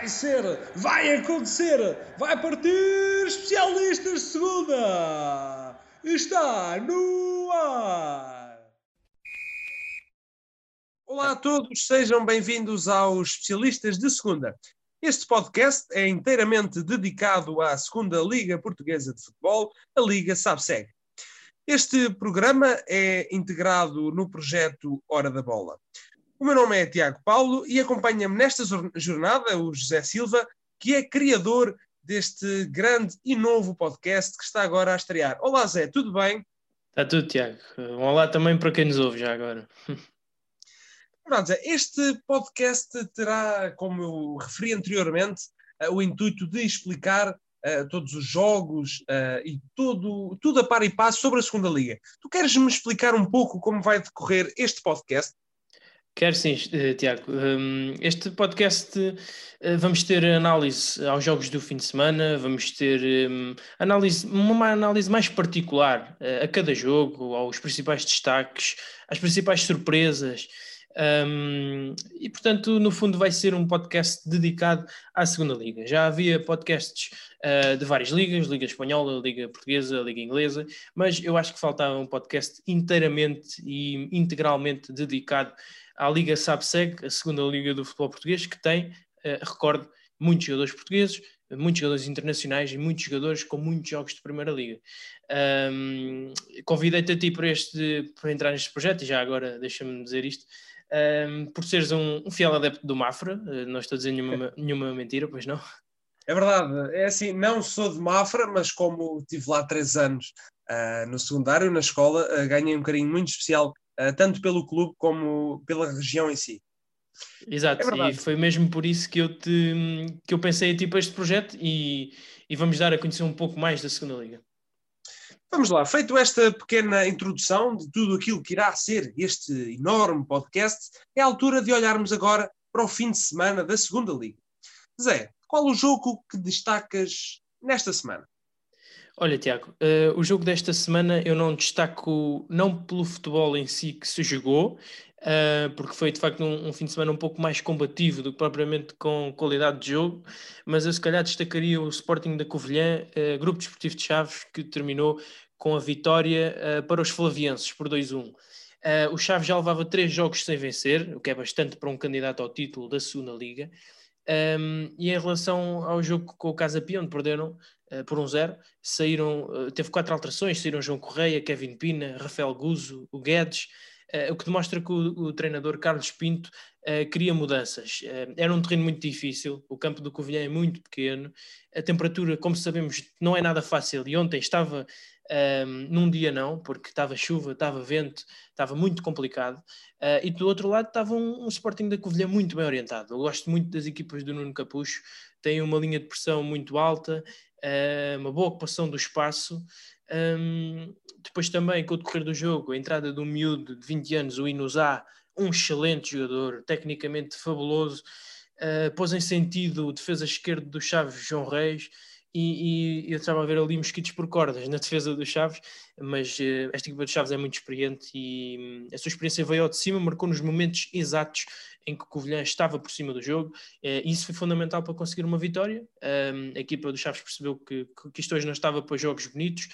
Vai ser, vai acontecer, vai partir especialistas de segunda. Está no ar. Olá a todos, sejam bem-vindos aos especialistas de segunda. Este podcast é inteiramente dedicado à segunda Liga Portuguesa de Futebol, a Liga SABSEG. Este programa é integrado no projeto Hora da Bola. O meu nome é Tiago Paulo e acompanha-me nesta jornada o José Silva, que é criador deste grande e novo podcast que está agora a estrear. Olá Zé, tudo bem? Está tudo, Tiago. Um olá também para quem nos ouve já agora. Pronto, Zé, este podcast terá, como eu referi anteriormente, uh, o intuito de explicar uh, todos os jogos uh, e tudo, tudo a par e passo sobre a segunda liga. Tu queres-me explicar um pouco como vai decorrer este podcast? Quero sim, eh, Tiago. Hum, este podcast eh, vamos ter análise aos jogos do fim de semana, vamos ter hum, análise, uma análise mais particular eh, a cada jogo, aos principais destaques, às principais surpresas. Um, e portanto, no fundo, vai ser um podcast dedicado à segunda liga. Já havia podcasts de várias ligas, Liga Espanhola, Liga Portuguesa, Liga Inglesa, mas eu acho que faltava um podcast inteiramente e integralmente dedicado à Liga SABSEG, a segunda liga do futebol português, que tem, uh, recordo, muitos jogadores portugueses, muitos jogadores internacionais e muitos jogadores com muitos jogos de Primeira Liga. Um, Convidei-te a ti para, este, para entrar neste projeto, e já agora deixa-me dizer isto, um, por seres um, um, fiel adepto do Mafra, uh, não estou a dizer nenhuma, nenhuma mentira, pois não? É verdade, é assim, não sou de Mafra, mas como tive lá três anos uh, no secundário, na escola, uh, ganhei um carinho muito especial tanto pelo clube como pela região em si. Exato, é e foi mesmo por isso que eu, te, que eu pensei tipo este projeto e, e vamos dar a conhecer um pouco mais da segunda Liga. Vamos lá, feito esta pequena introdução de tudo aquilo que irá ser este enorme podcast, é a altura de olharmos agora para o fim de semana da segunda Liga. Zé, qual o jogo que destacas nesta semana? Olha, Tiago, uh, o jogo desta semana eu não destaco, não pelo futebol em si que se jogou, uh, porque foi de facto um, um, fim de semana um pouco mais combativo do que propriamente com qualidade de jogo, mas eu se calhar destacaria o Sporting da Covilhã, uh, Grupo Desportivo de Chaves, que terminou com a vitória para os flavienses por 2-1. o Chaves já levava três jogos sem vencer, o que é bastante para um candidato ao título da segunda Liga. Um, e em relação ao jogo com o Casa Pia, onde perderam por um zero, saíram, uh, teve quatro alterações, saíram João Correia, Kevin Pina, Rafael Guzo, o Guedes, uh, o que demonstra que o, o treinador Carlos Pinto queria mudanças. era um terreno muito difícil, o campo do Covilhã é muito pequeno, a temperatura, como sabemos, não é nada fácil, e ontem estava um, num dia não, porque estava chuva, estava vento, estava muito complicado. Uh, e do outro lado estava um, um Sporting da Covilhã muito bem orientado. Eu gosto muito das equipas do Nuno Capucho, tem uma linha de pressão muito alta, uma boa ocupação do espaço. Um, depois também, com o decorrer do jogo, a entrada do miúdo de 20 anos, o Inusá, um excelente jogador, tecnicamente fabuloso, uh, pôs em sentido o defesa esquerdo do Chaves, João Reis, e, e, eu estava a ver ali mosquitos por cordas na defesa dos Chaves, mas uh, esta equipa dos Chaves é muito experiente e um, a sua experiência veio ao de cima, marcou nos momentos exatos em que o Covilhã estava por cima do jogo, uh, e isso foi fundamental para conseguir uma vitória. Um, a equipa dos Chaves percebeu que, que isto hoje não estava para jogos bonitos,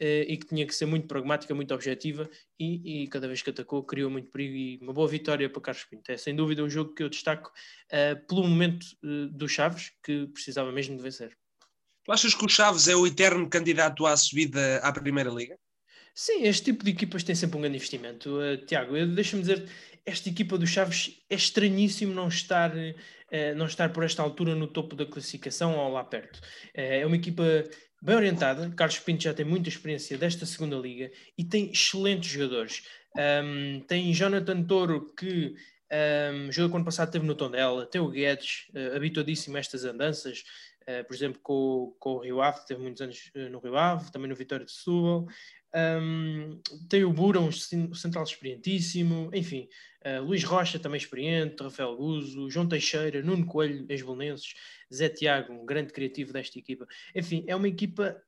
Uh, e que tinha que ser muito pragmática, muito objetiva e, e, cada vez que atacou criou muito perigo e uma boa vitória para Carlos Pinto. É sem dúvida um jogo que eu destaco uh, pelo momento uh, do Chaves, que precisava mesmo de vencer. Tu achas que o Chaves é o eterno candidato à subida à Primeira Liga? Sim, este tipo de equipas tem sempre um grande investimento. Uh, Tiago, deixa-me dizer, esta equipa do Chaves é estranhíssimo não estar, uh, não estar por esta altura no topo da classificação ou lá perto. Uh, é uma equipa bem orientada. Carlos Pinto já tem muita experiência desta segunda liga e tem excelentes jogadores. Um, tem Jonathan Toro, que um, jogo ano passado teve no Tondela, tem o Guedes, uh, habituadíssimo a estas andanças, Uh, por exemplo, com, com o Rio Ave, teve muitos anos uh, no Rio Ave, também no Vitória de Setúbal. Um, tem o Bura, um central experientíssimo, enfim, uh, Luís Rocha, também experiente, Rafael Guzo, João Teixeira, Nuno Coelho, ex-bolonenses, Zé Tiago, um grande criativo desta equipa. Enfim, é uma equipa,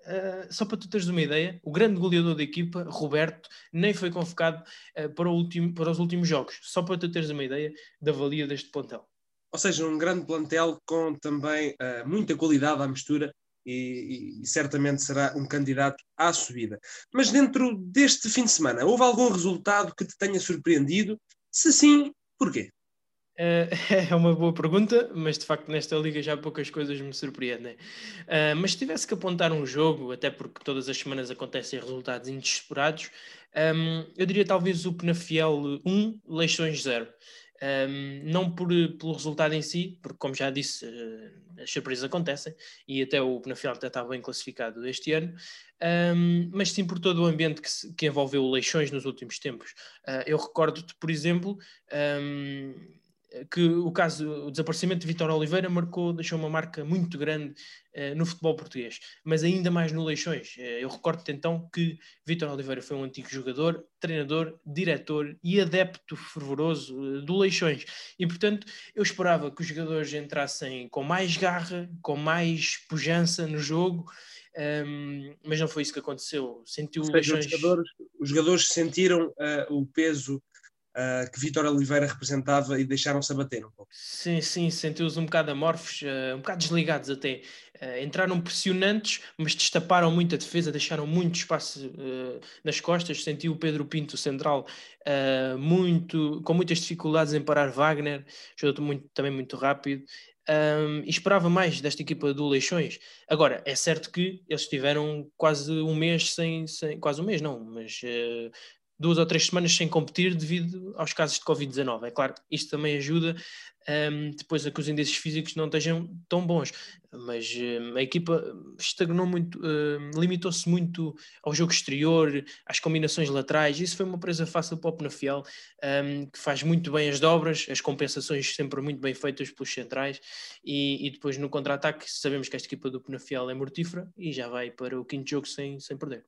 só para tu teres uma ideia, o grande goleador da equipa, Roberto, nem foi convocado para, último, para os últimos jogos, só para tu teres uma ideia da valia deste plantel. Ou seja, um grande plantel com também uh, muita qualidade à mistura e, e, certamente será um candidato à subida. Mas dentro deste fim de semana, houve algum resultado que te tenha surpreendido? Se sim, porquê? Uh, é uma boa pergunta, mas de facto nesta liga já poucas coisas me surpreendem. Uh, mas se tivesse que apontar um jogo, até porque todas as semanas acontecem resultados inesperados, eu diria talvez o Penafiel 1, Leixões 0. Um, não por, pelo resultado em si, porque como já disse, uh, as surpresas acontecem e até o Penafiel até está bem classificado este ano, um, mas sim por todo o ambiente que, se, que envolveu Leixões nos últimos tempos. Uh, eu recordo-te, por exemplo, um, que o caso, o desaparecimento de Vitor Oliveira marcou, deixou uma marca muito grande uh, no futebol português, mas ainda mais no Leixões. Uh, eu recordo-te então que Vitor Oliveira foi um antigo jogador, treinador, diretor e adepto fervoroso uh, do Leixões. E portanto, eu esperava que os jogadores entrassem com mais garra, com mais pujança no jogo. Um, ehm, mas não foi isso que aconteceu. Sentiu Leixões... os, jogadores, os jogadores sentiram o peso uh, que Vitor Oliveira representava e deixaram-se abater um pouco. Sim, sim, sentiu-os um bocado amorfos, uh, um bocado desligados até. Uh, entraram pressionantes, mas destaparam muito a defesa, deixaram muito espaço nas costas. Sentiu o Pedro Pinto, central, muito, com muitas dificuldades em parar Wagner, jogou muito, também muito rápido. Um, esperava mais desta equipa do Leixões. Agora, é certo que eles tiveram quase um mês sem, sem quase um mês não, mas uh, duas ou três semanas sem competir devido aos casos de Covid-19. É claro, isto também ajuda um, depois a que os índices físicos não estejam tão bons, mas um, a equipa estagnou muito, um, limitou-se muito ao jogo exterior, às combinações laterais. Isso foi uma presa fácil para o Penafiel, hum, que faz muito bem as dobras, as compensações sempre muito bem feitas pelos centrais, e, e depois no contra-ataque sabemos que esta equipa do Penafiel é mortífera e já vai para o quinto jogo sem, sem perder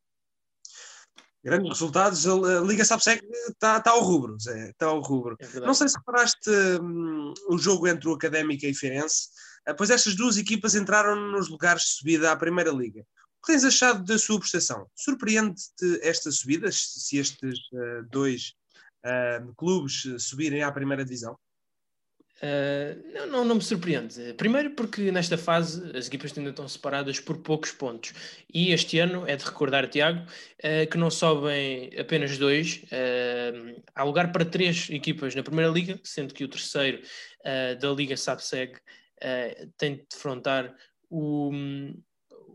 grandes resultados, a Liga Sapsec está tá ao rubro, Zé, está ao rubro. É não sei se reparaste um, o jogo entre o Académica e Feirense, uh, pois estas duas equipas entraram nos lugares de subida à Primeira Liga. O que tens achado da sua prestação? Surpreende-te esta subida, se estes uh, dois uh, clubes subirem à Primeira Divisão? Uh, não, não, não, me surpreende. Primeiro porque nesta fase as equipas ainda estão separadas por poucos pontos. E este ano é de recordar, Tiago, uh, que não sobem apenas dois. Uh, há lugar para três equipas na Primeira Liga, sendo que o terceiro da Liga SAPSEG tem de defrontar o,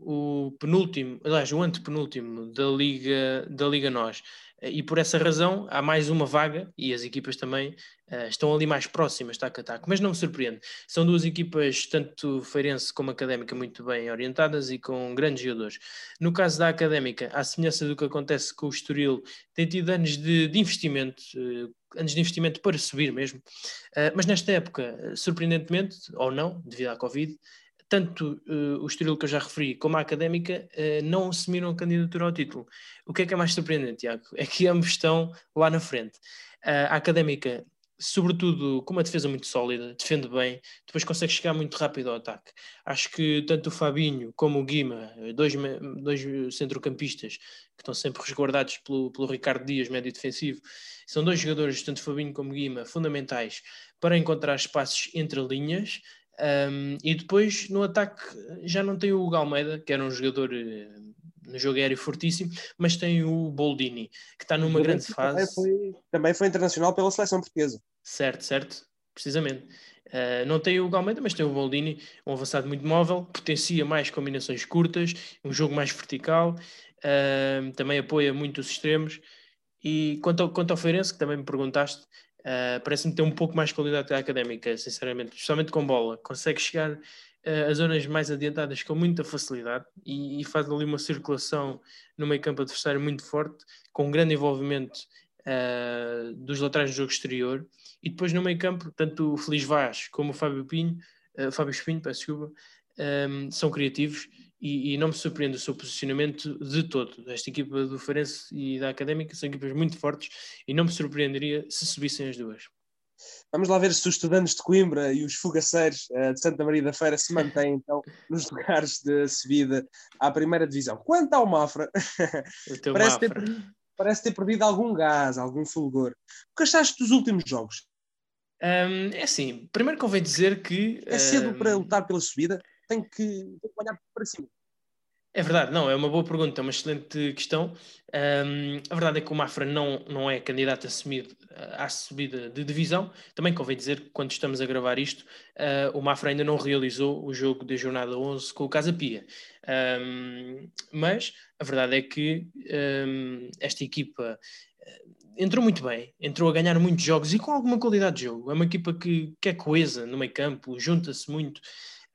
o penúltimo, aliás, o antepenúltimo da Liga, da Liga Nós e por essa razão há mais uma vaga e as equipas também uh, estão ali mais próximas, taco a taco, mas não me surpreende. São duas equipas, tanto Feirense como Académica, muito bem orientadas e com grandes jogadores. No caso da Académica, à semelhança do que acontece com o Estoril, tem tido anos de, de investimento, uh, anos de investimento para subir mesmo, uh, mas nesta época, surpreendentemente, ou não, devido à Covid, tanto uh, o Estoril que eu já referi como a Académica uh, não assumiram candidatura ao título. O que é que é mais surpreendente, Tiago? É que ambos estão lá na frente. Uh, a Académica, sobretudo com uma defesa muito sólida, defende bem, depois consegue chegar muito rápido ao ataque. Acho que tanto o Fabinho como o Guima, dois, dois centrocampistas que estão sempre resguardados pelo, pelo Ricardo Dias, médio defensivo, são dois jogadores, tanto Fabinho como Guima, fundamentais para encontrar espaços entre linhas, um, e depois no ataque já não tem o Hugo Almeida, que era um jogador uh, no jogo aéreo fortíssimo, mas tem o Boldini, que está numa grande fase. Também foi, também foi internacional pela seleção portuguesa. Certo, certo, precisamente. Uh, não tem o Hugo Almeida, mas tem o Boldini, um avançado muito móvel, potencia mais combinações curtas, um jogo mais vertical, uh, também apoia muito os extremos. E quanto ao, quanto ao Feirense, que também me perguntaste, Uh, Parece-me ter um pouco mais qualidade académica, sinceramente, especialmente com bola. Consegue chegar uh, zonas mais adiantadas com muita facilidade e, e, faz ali uma circulação no meio campo adversário muito forte, com um grande envolvimento uh, dos laterais do jogo exterior. E depois no meio campo, tanto o Feliz Vaz como o Fábio Pinho, Fábio Espinho, peço desculpa, um, são criativos e, e, não me surpreende o seu posicionamento de todo. Esta equipa do Farense e da Académica são equipas muito fortes e não me surpreenderia se subissem as duas. Vamos lá ver se os estudantes de Coimbra e os fugaceiros uh, de Santa Maria da Feira se mantêm então nos lugares de subida à primeira divisão. Quanto ao Mafra, parece, Mafra. Ter, parece ter perdido algum gás, algum fulgor. O que achaste dos últimos jogos? Um, é assim, primeiro convém dizer que. É cedo um... para lutar pela subida? Tem que, tem que olhar para cima. É verdade, não, é uma boa pergunta, é uma excelente questão. Um, a verdade é que o Mafra não, não é candidato assumido à subida de divisão. Também convém dizer que quando estamos a gravar isto, uh, o Mafra ainda não realizou o jogo da jornada 11 com o Casa Pia. Um, mas a verdade é que um, esta equipa eh, entrou muito bem, entrou a ganhar muitos jogos e com alguma qualidade de jogo. É uma equipa que, que é coesa no meio campo, junta-se muito.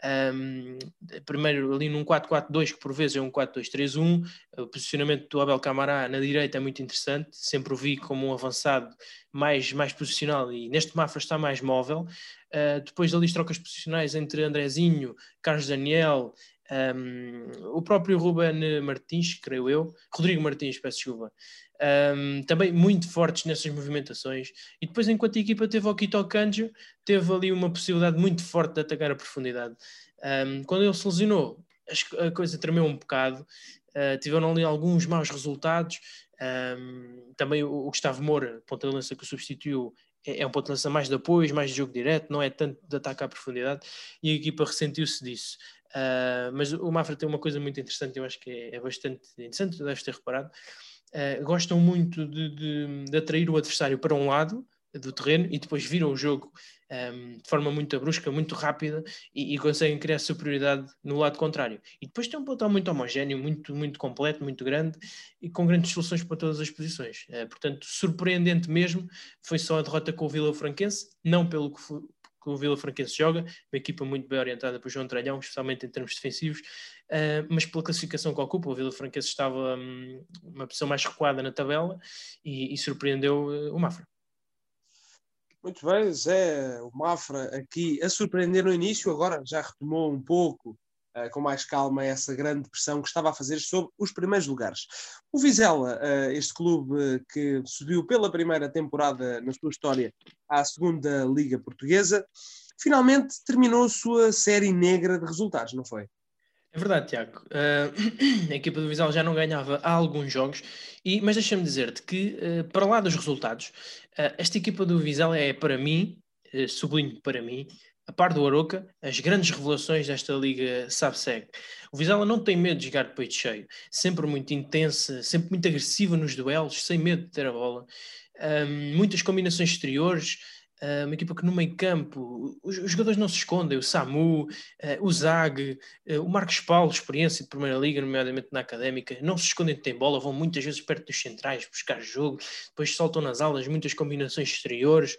Um, primeiro ali num 4-4-2, que por vezes é um 4-2-3-1. O posicionamento do Abel Camará na direita é muito interessante, sempre o vi como um avançado mais, mais posicional e neste Mafra está mais móvel. Uh, depois ali as trocas posicionais entre Andrezinho, Carlos Daniel, um, o próprio Ruben Martins, creio eu, Rodrigo Martins, peço desculpa, um, também muito fortes nessas movimentações. E depois, enquanto a equipa teve o Quito Kanjo, teve ali uma possibilidade muito forte de atacar a profundidade. Um, quando ele se lesionou, a coisa tremeu um bocado, uh, tiveram ali alguns maus resultados. Um, também o, o Gustavo Moura, ponta de lança que o substituiu, é, é um ponto de lança mais de apoio, mais de jogo direto, não é tanto de ataque à profundidade, e a equipa ressentiu-se disso. Uh, mas o Mafra tem uma coisa muito interessante, eu acho que é, é bastante interessante, tu deves ter reparado, uh, gostam muito de, de, de, atrair o adversário para um lado do terreno e depois viram o jogo um, ehm, de forma muito brusca, muito rápida e, e, conseguem criar superioridade no lado contrário. E depois tem um pelotão muito homogéneo, muito, muito completo, muito grande e com grandes soluções para todas as posições. Uh, portanto, surpreendente mesmo foi só a derrota com o Vila Franquense, não pelo que, foi, que o Vila Franquense joga, uma equipa muito bem orientada por João Tralhão, especialmente em termos defensivos, uh, mas pela classificação que ocupa, o Vila Franquense estava um, uma posição mais recuada na tabela e, e surpreendeu uh, o Mafra. Muito bem, Zé, o Mafra aqui a surpreender no início, agora já retomou um pouco uh, com mais calma essa grande pressão que estava a fazer sobre os primeiros lugares. O Vizela, uh, este clube que subiu pela primeira temporada na sua história à segunda Liga Portuguesa, finalmente terminou a sua série negra de resultados, não foi? É verdade, Tiago. Uh, a equipa do Vizela já não ganhava há alguns jogos, e, mas deixa-me dizer-te que, uh, para lá dos resultados, uh, esta equipa do Vizela é, para mim, sublinho para mim, a par do Aroca, as grandes revelações desta liga SABSEG. O Vizela não tem medo de jogar de peito cheio, sempre muito intensa, sempre muito agressiva nos duelos, sem medo de ter a bola. Um, muitas combinações exteriores, Uh, uma equipa que no meio campo os, os, jogadores não se escondem, o Samu, uh, o Zag, uh, o Marcos Paulo, experiência de Primeira Liga, nomeadamente na Académica, não se escondem de ter bola, vão muitas vezes perto dos centrais buscar jogo, depois soltam nas alas muitas combinações exteriores.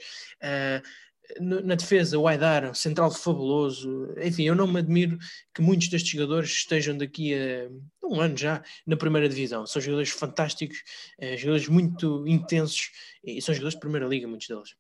Na defesa, o Aidar, central fabuloso. Enfim, eu não me admiro que muitos destes jogadores estejam daqui a um ano já na primeira divisão. São jogadores fantásticos, jogadores muito intensos e são jogadores de primeira liga, muitos deles.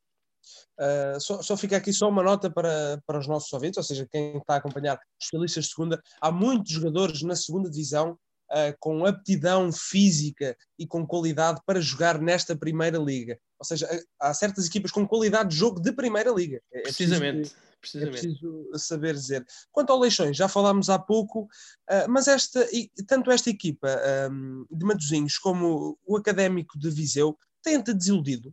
Uh, só, só, fica aqui só uma nota para, para os nossos ouvintes, ou seja, quem está a acompanhar os especialistas de segunda, há muitos jogadores na segunda divisão uh, com aptidão física e com qualidade para jogar nesta primeira liga. Ou seja, há certas equipas com qualidade de jogo de primeira liga. É, é precisamente. Precisamente. É preciso saber dizer. Quanto ao Leixões, já falámos há pouco, uh, mas esta, tanto esta equipa um, de Matosinhos como o Académico de Viseu têm-te desiludido?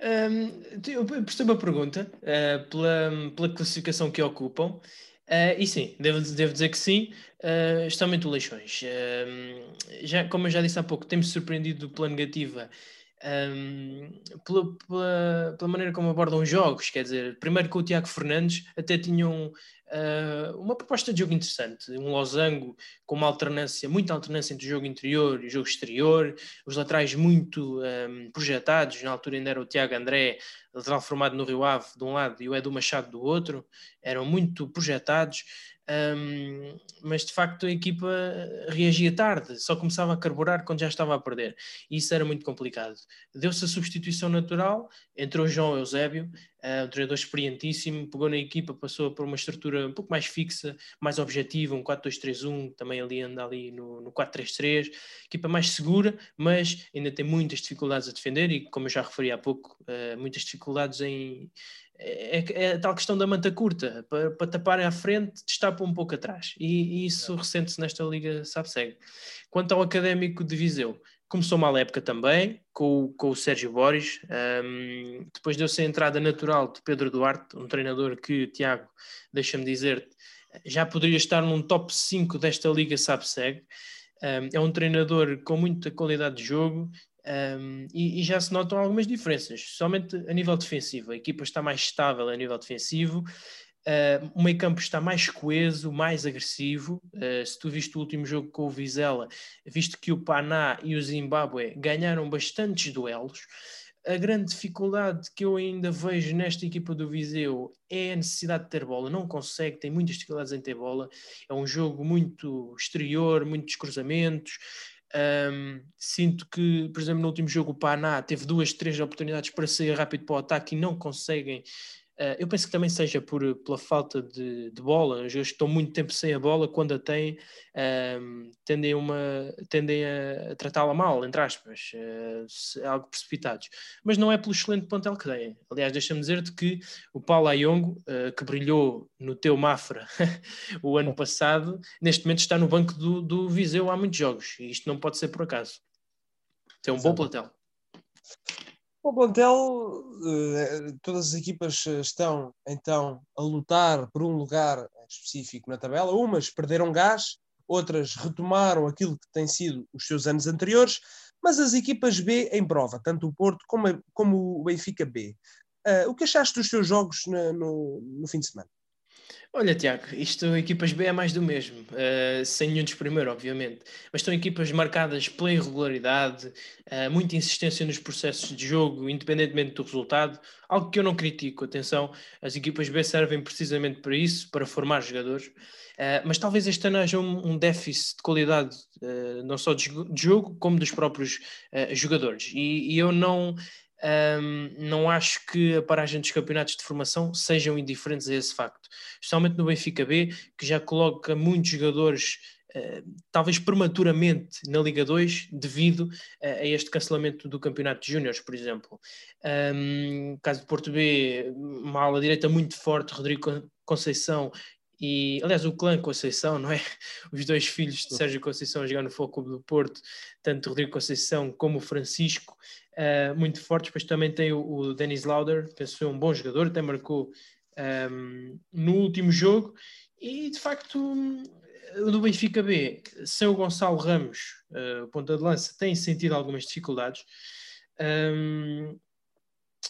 Um, eu percebo a pergunta uh, pela, pela classificação que ocupam. Uh, e sim, devo, devo dizer que sim, uh, estão muito leixões. Uh, já, como eu já disse há pouco, temos surpreendido pela negativa um, pela, pela, pela, maneira como abordam jogos. Quer dizer, primeiro com o Tiago Fernandes, até tinham uh, uma proposta de jogo interessante, um losango com uma alternância, muita alternância entre o jogo interior e o jogo exterior, os laterais muito um, projetados, na altura ainda era o Tiago André, lateral formado no Rio Ave de um lado e o Edu Machado do outro, eram muito projetados. Um, mas de facto a equipa reagia tarde, só começava a carburar quando já estava a perder, e isso era muito complicado. Deu-se a substituição natural, entrou João Eusébio, uh, um treinador experientíssimo, pegou na equipa, passou por uma estrutura um pouco mais fixa, mais objetiva, um 4-2-3-1, também ali anda ali no, no 4-3-3, equipa mais segura, mas ainda tem muitas dificuldades a defender, e como eu já referi há pouco, uh, muitas dificuldades em é, é, é, a tal questão da manta curta, para, para taparem à frente, destapa um pouco atrás. E, e isso é. ressente-se nesta Liga sabe segue Quanto ao Académico de Viseu, começou mal a época também, com, com o Sérgio Boris. Um, depois deu-se a entrada natural de Pedro Duarte, um treinador que, Tiago, deixa-me dizer, já poderia estar num top 5 desta Liga SAP-SEG. Um, é um treinador com muita qualidade de jogo um, e, e, já se notam algumas diferenças, somente a nível defensivo. A equipa está mais estável a nível defensivo Uh, o meio campo está mais coeso, mais agressivo. Uh, se tu viste o último jogo com o Vizela, visto que o Paná e o Zimbábue ganharam bastantes duelos. A grande dificuldade que eu ainda vejo nesta equipa do Viseu é a necessidade de ter bola. Não consegue, tem muitas dificuldades em ter bola. É um jogo muito exterior, muitos cruzamentos. Um, sinto que, por exemplo, no último jogo o Paná teve duas, três oportunidades para sair rápido para o ataque e não conseguem Uh, eu penso que também seja por, pela falta de, de bola, os jogadores que estão muito tempo sem a bola, quando a têm, uh, tendem, uma, tendem a, tratá-la mal, entre aspas, uh, algo precipitados. Mas não é pelo excelente plantel que têm. Aliás, deixa-me dizer-te que o Paulo Ayongo, que brilhou no teu Mafra o ano passado, neste momento está no banco do, do Viseu há muitos jogos, e isto não pode ser por acaso. Tem um Exato. bom plantel. O plantel, eh, todas as equipas eh, estão então a lutar por um lugar específico na tabela. Umas perderam gás, outras retomaram aquilo que tem sido os seus anos anteriores, mas as equipas B em prova, tanto o Porto como, como o Benfica B. Uh, o que achaste dos seus jogos no, no, no fim de semana? Olha, Tiago, isto equipas B é mais do mesmo, uh, sem nenhum primeiro, obviamente, mas estão equipas marcadas pela irregularidade, uh, muita insistência nos processos de jogo, independentemente do resultado, algo que eu não critico. Atenção, as equipas B servem precisamente para isso, para formar jogadores, uh, mas talvez este ano haja um, um déficit de qualidade, não só de, de, jogo, como dos próprios jogadores, e, e eu não um, não acho que a paragem dos campeonatos de formação sejam indiferentes a esse facto. Especialmente no Benfica B, que já coloca muitos jogadores, uh, talvez prematuramente, na Liga 2, devido uh, a este cancelamento do campeonato de Júniores, por exemplo. Um, caso do Porto B, uma ala direita muito forte, Rodrigo Conceição e, aliás, o clã Conceição, não é? Os dois filhos de Sérgio Conceição a jogar no Foco do Porto, tanto Rodrigo Conceição como o Francisco, uh, muito fortes. Depois também tem o, o Dennis Lauder, penso que é um bom jogador, até marcou um, ehm, no último jogo. E de facto, o do Benfica B, sem o Gonçalo Ramos, uh, ponta de lança, tem sentido algumas dificuldades. Um, ehm,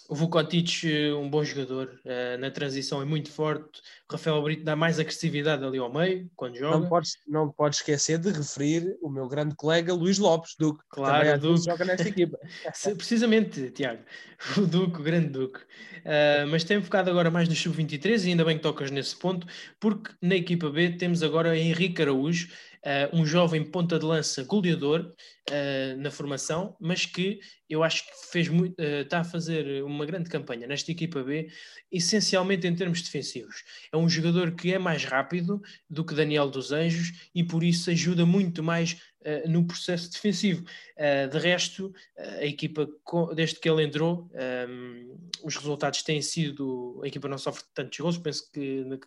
o Vukotic, eh, um bom jogador, uh, na transição é muito forte. O Rafael Brito dá mais agressividade ali ao meio, quando joga. Não podes, não podes esquecer de referir o meu grande colega Luís Lopes, Duque, claro, que Duque. joga nesta equipa. Precisamente, Tiago, o Duque, o grande Duque. Uh, mas tem focado agora mais no Sub-23 e ainda bem que tocas nesse ponto, porque na equipa B temos agora Henrique Araújo, uh, um jovem ponta de lança goleador uh, na formação, mas que eu acho que fez muito, uh, está a fazer uma grande campanha nesta equipa B, essencialmente em termos defensivos. É um jogador que é mais rápido do que Daniel dos Anjos e por isso ajuda muito mais uh, no processo defensivo. Uh, de resto, a equipa, desde que ele entrou, um, ehm, os resultados têm sido. A equipa não sofre tantos gols, penso que na,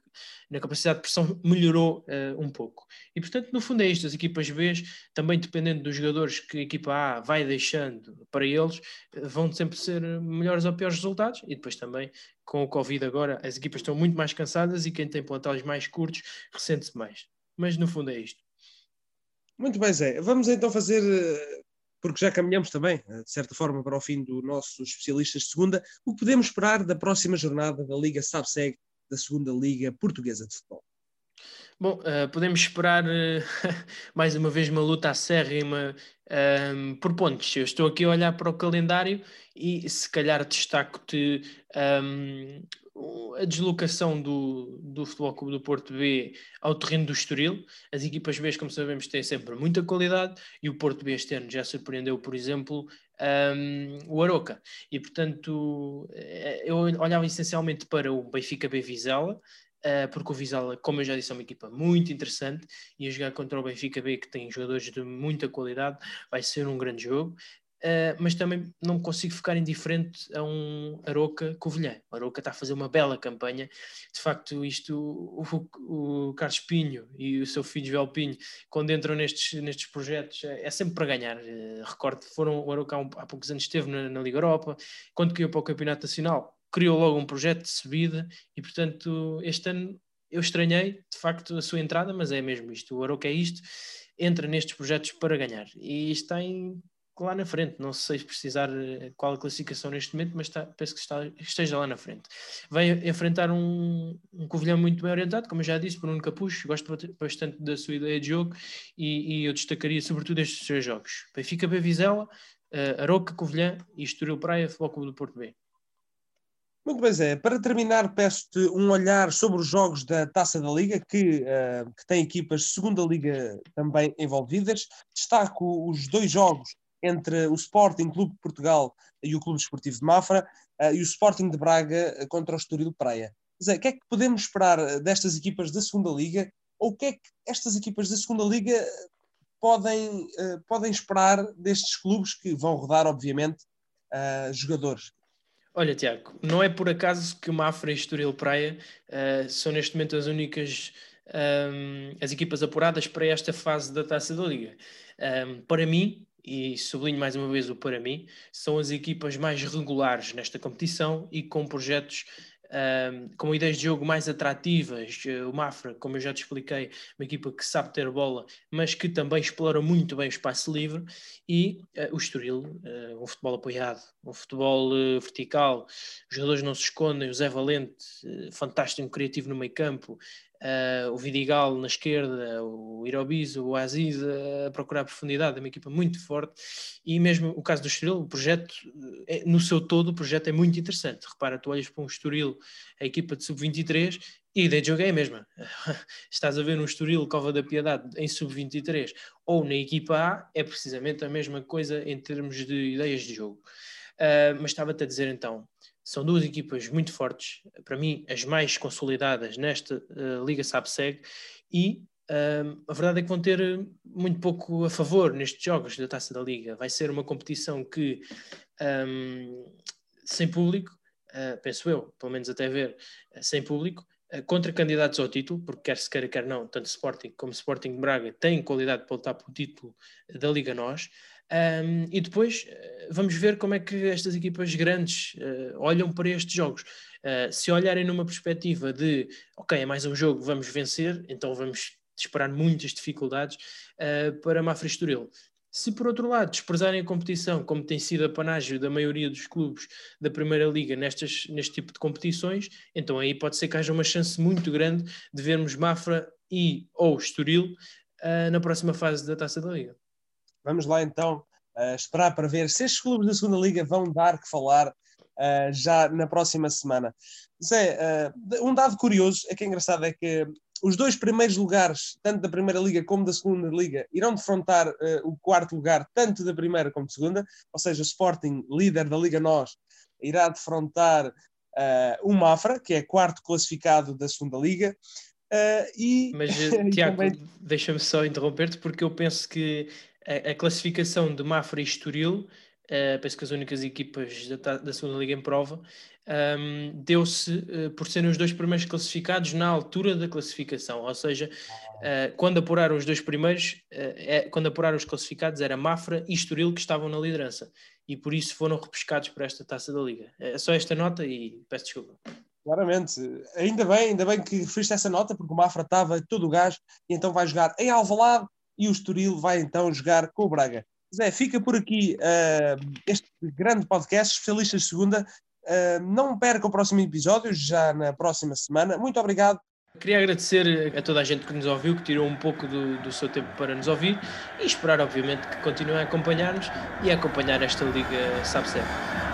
na capacidade de pressão melhorou um pouco. E portanto, no fundo, é isto: as equipas B, também dependendo dos jogadores que a equipa A vai deixando para eles, vão sempre ser melhores ou piores resultados. E depois também com o Covid agora, as equipas estão muito mais cansadas e quem tem plantéis mais curtos ressente-se mais. Mas no fundo é isto. Muito bem, Zé. Vamos então fazer, eh, porque já caminhamos também, eh, de certa forma, para o fim do nosso especialistas de segunda, o que podemos esperar da próxima jornada da Liga SABSEG, da segunda Liga Portuguesa de Futebol. Bom, uh, podemos esperar uh, mais uma vez uma luta acérrima um, por pontos. Eu estou aqui a olhar para o calendário e se calhar destaco-te um, a deslocação do, do Futebol Clube do Porto B ao terreno do Estoril. As equipas B, como sabemos, têm sempre muita qualidade e o Porto B este ano já surpreendeu, por exemplo, um, o Aroca. E, portanto, eh, eu olhava essencialmente para o Benfica B Vizela, Uh, porque o Vizela, como eu já disse, é uma equipa muito interessante e a jogar contra o Benfica B, que tem jogadores de muita qualidade, vai ser um grande jogo. Uh, mas também não consigo ficar indiferente a um Aroca Covilhã. O Aroca está a fazer uma bela campanha. De facto, isto, o, o Carlos Pinho e o seu filho Joel Pinho, quando entram nestes, nestes projetos, é, é sempre para ganhar. Uh, recordo, foram, o Aroca há, um, há poucos anos esteve na, na, Liga Europa, quando caiu para o Campeonato Nacional, criou logo um projeto de subida e, portanto, este ano eu estranhei, de facto, a sua entrada, mas é mesmo isto. O Aroca é isto, entra nestes projetos para ganhar. E está em lá na frente. Não sei precisar eh, qual a classificação neste momento, mas está, penso que está, esteja lá na frente. Vai enfrentar um, um Covilhão muito bem orientado, como eu já disse, por um Capucho. Gosto bastante da sua ideia de jogo e, e eu destacaria sobretudo estes três jogos: Benfica B Vizela, uh, Aroca, Covilhã e Estoril Praia, Futebol Clube do Porto B. Muito bem, Zé. Para terminar, peço-te um olhar sobre os jogos da Taça da Liga, que, uh, que tem equipas de segunda Liga também envolvidas. Destaco os dois jogos entre o Sporting Clube de Portugal e o Clube Esportivo de Mafra uh, e o Sporting de Braga eh, contra o Estoril Praia. Zé, o que é que podemos esperar eh, destas equipas da segunda Liga ou o que é que estas equipas da segunda Liga podem, uh, podem esperar destes clubes que vão rodar, obviamente, uh, jogadores? Olha, Tiago, não é por acaso que o Mafra e Estoril Praia são neste momento as únicas um, as equipas apuradas para esta fase da Taça da Liga. Um, para mim, e sublinho mais uma vez o para mim, são as equipas mais regulares nesta competição e com projetos um, com ideias de jogo mais atrativas. O Mafra, como eu já te expliquei, uma equipa que sabe ter bola, mas que também explora muito bem o espaço livre, e uh, o Estoril, uh, um futebol apoiado, um futebol uh, vertical, os jogadores não se escondem, o Zé Valente, fantástico, criativo no meio campo, Uh, o Vidigal na esquerda, o Irobizo, o Aziz a procurar profundidade, é uma equipa muito forte e mesmo o caso do Estoril, o projeto, é, no seu todo, o projeto é muito interessante. Repara, tu olhas para um Estoril, a equipa de sub-23 e a ideia de jogo é a mesma. Estás a ver um Estoril Cova da Piedade em sub-23 ou na equipa A, é precisamente a mesma coisa em termos de ideias de jogo. Uh, mas estava-te a dizer então, são duas equipas muito fortes, para mim, as mais consolidadas nesta uh, Liga SAPSEG, e uh, a verdade é que vão ter muito pouco a favor nestes jogos da Taça da Liga. Vai ser uma competição que, um, sem público, uh, penso eu, pelo menos até ver, sem público, contra candidatos ao título, porque quer se queira, quer não, tanto Sporting como Sporting Braga têm qualidade para lutar pelo título da Liga Nós. Um, e depois eh, vamos ver como é que estas equipas grandes uh, olham para estes jogos. Uh, se olharem numa perspectiva de, ok, é mais um jogo, vamos vencer, então vamos esperar muitas dificuldades uh, para Mafra Estoril. Se por outro lado desprezarem a competição, como tem sido a panágio da maioria dos clubes da Primeira Liga nestas, neste tipo de competições, então aí pode ser que haja uma chance muito grande de vermos Mafra e ou Estoril na próxima fase da Taça da Liga. Vamos lá então uh, esperar para ver se estes clubes da segunda Liga vão dar que falar uh, já na próxima semana. Zé, uh, um dado curioso, é que é engraçado, é que os dois primeiros lugares, tanto da Primeira Liga como da Segunda Liga, irão defrontar o quarto lugar, tanto da Primeira como da Segunda, ou seja, o Sporting, líder da Liga Nós, irá defrontar o Mafra, que é quarto classificado da Segunda Liga. Uh, e, Mas, Tiago, também... deixa-me só interromper-te, porque eu penso que a, a classificação de Mafra e Estoril, uh, penso que as únicas equipas da, da segunda liga em prova, um, deu-se uh, por serem os dois primeiros classificados na altura da classificação, ou seja, uh, quando apuraram os dois primeiros, é, quando apuraram os classificados era Mafra e Estoril que estavam na liderança, e por isso foram repescados para esta taça da liga. É só esta nota e peço desculpa. Claramente, ainda bem, ainda bem que referiste essa nota, porque o Mafra estava todo o gás e então vai jogar em Alvalade e o Estoril vai então jogar com o Braga. Zé, fica por aqui uh, este grande podcast, especialistas de segunda. Uh, não perca o próximo episódio, já na próxima semana. Muito obrigado. Queria agradecer a toda a gente que nos ouviu, que tirou um pouco do, do seu tempo para nos ouvir e esperar, obviamente, que continuem a acompanhar-nos e a acompanhar esta Liga Sabe Sempre.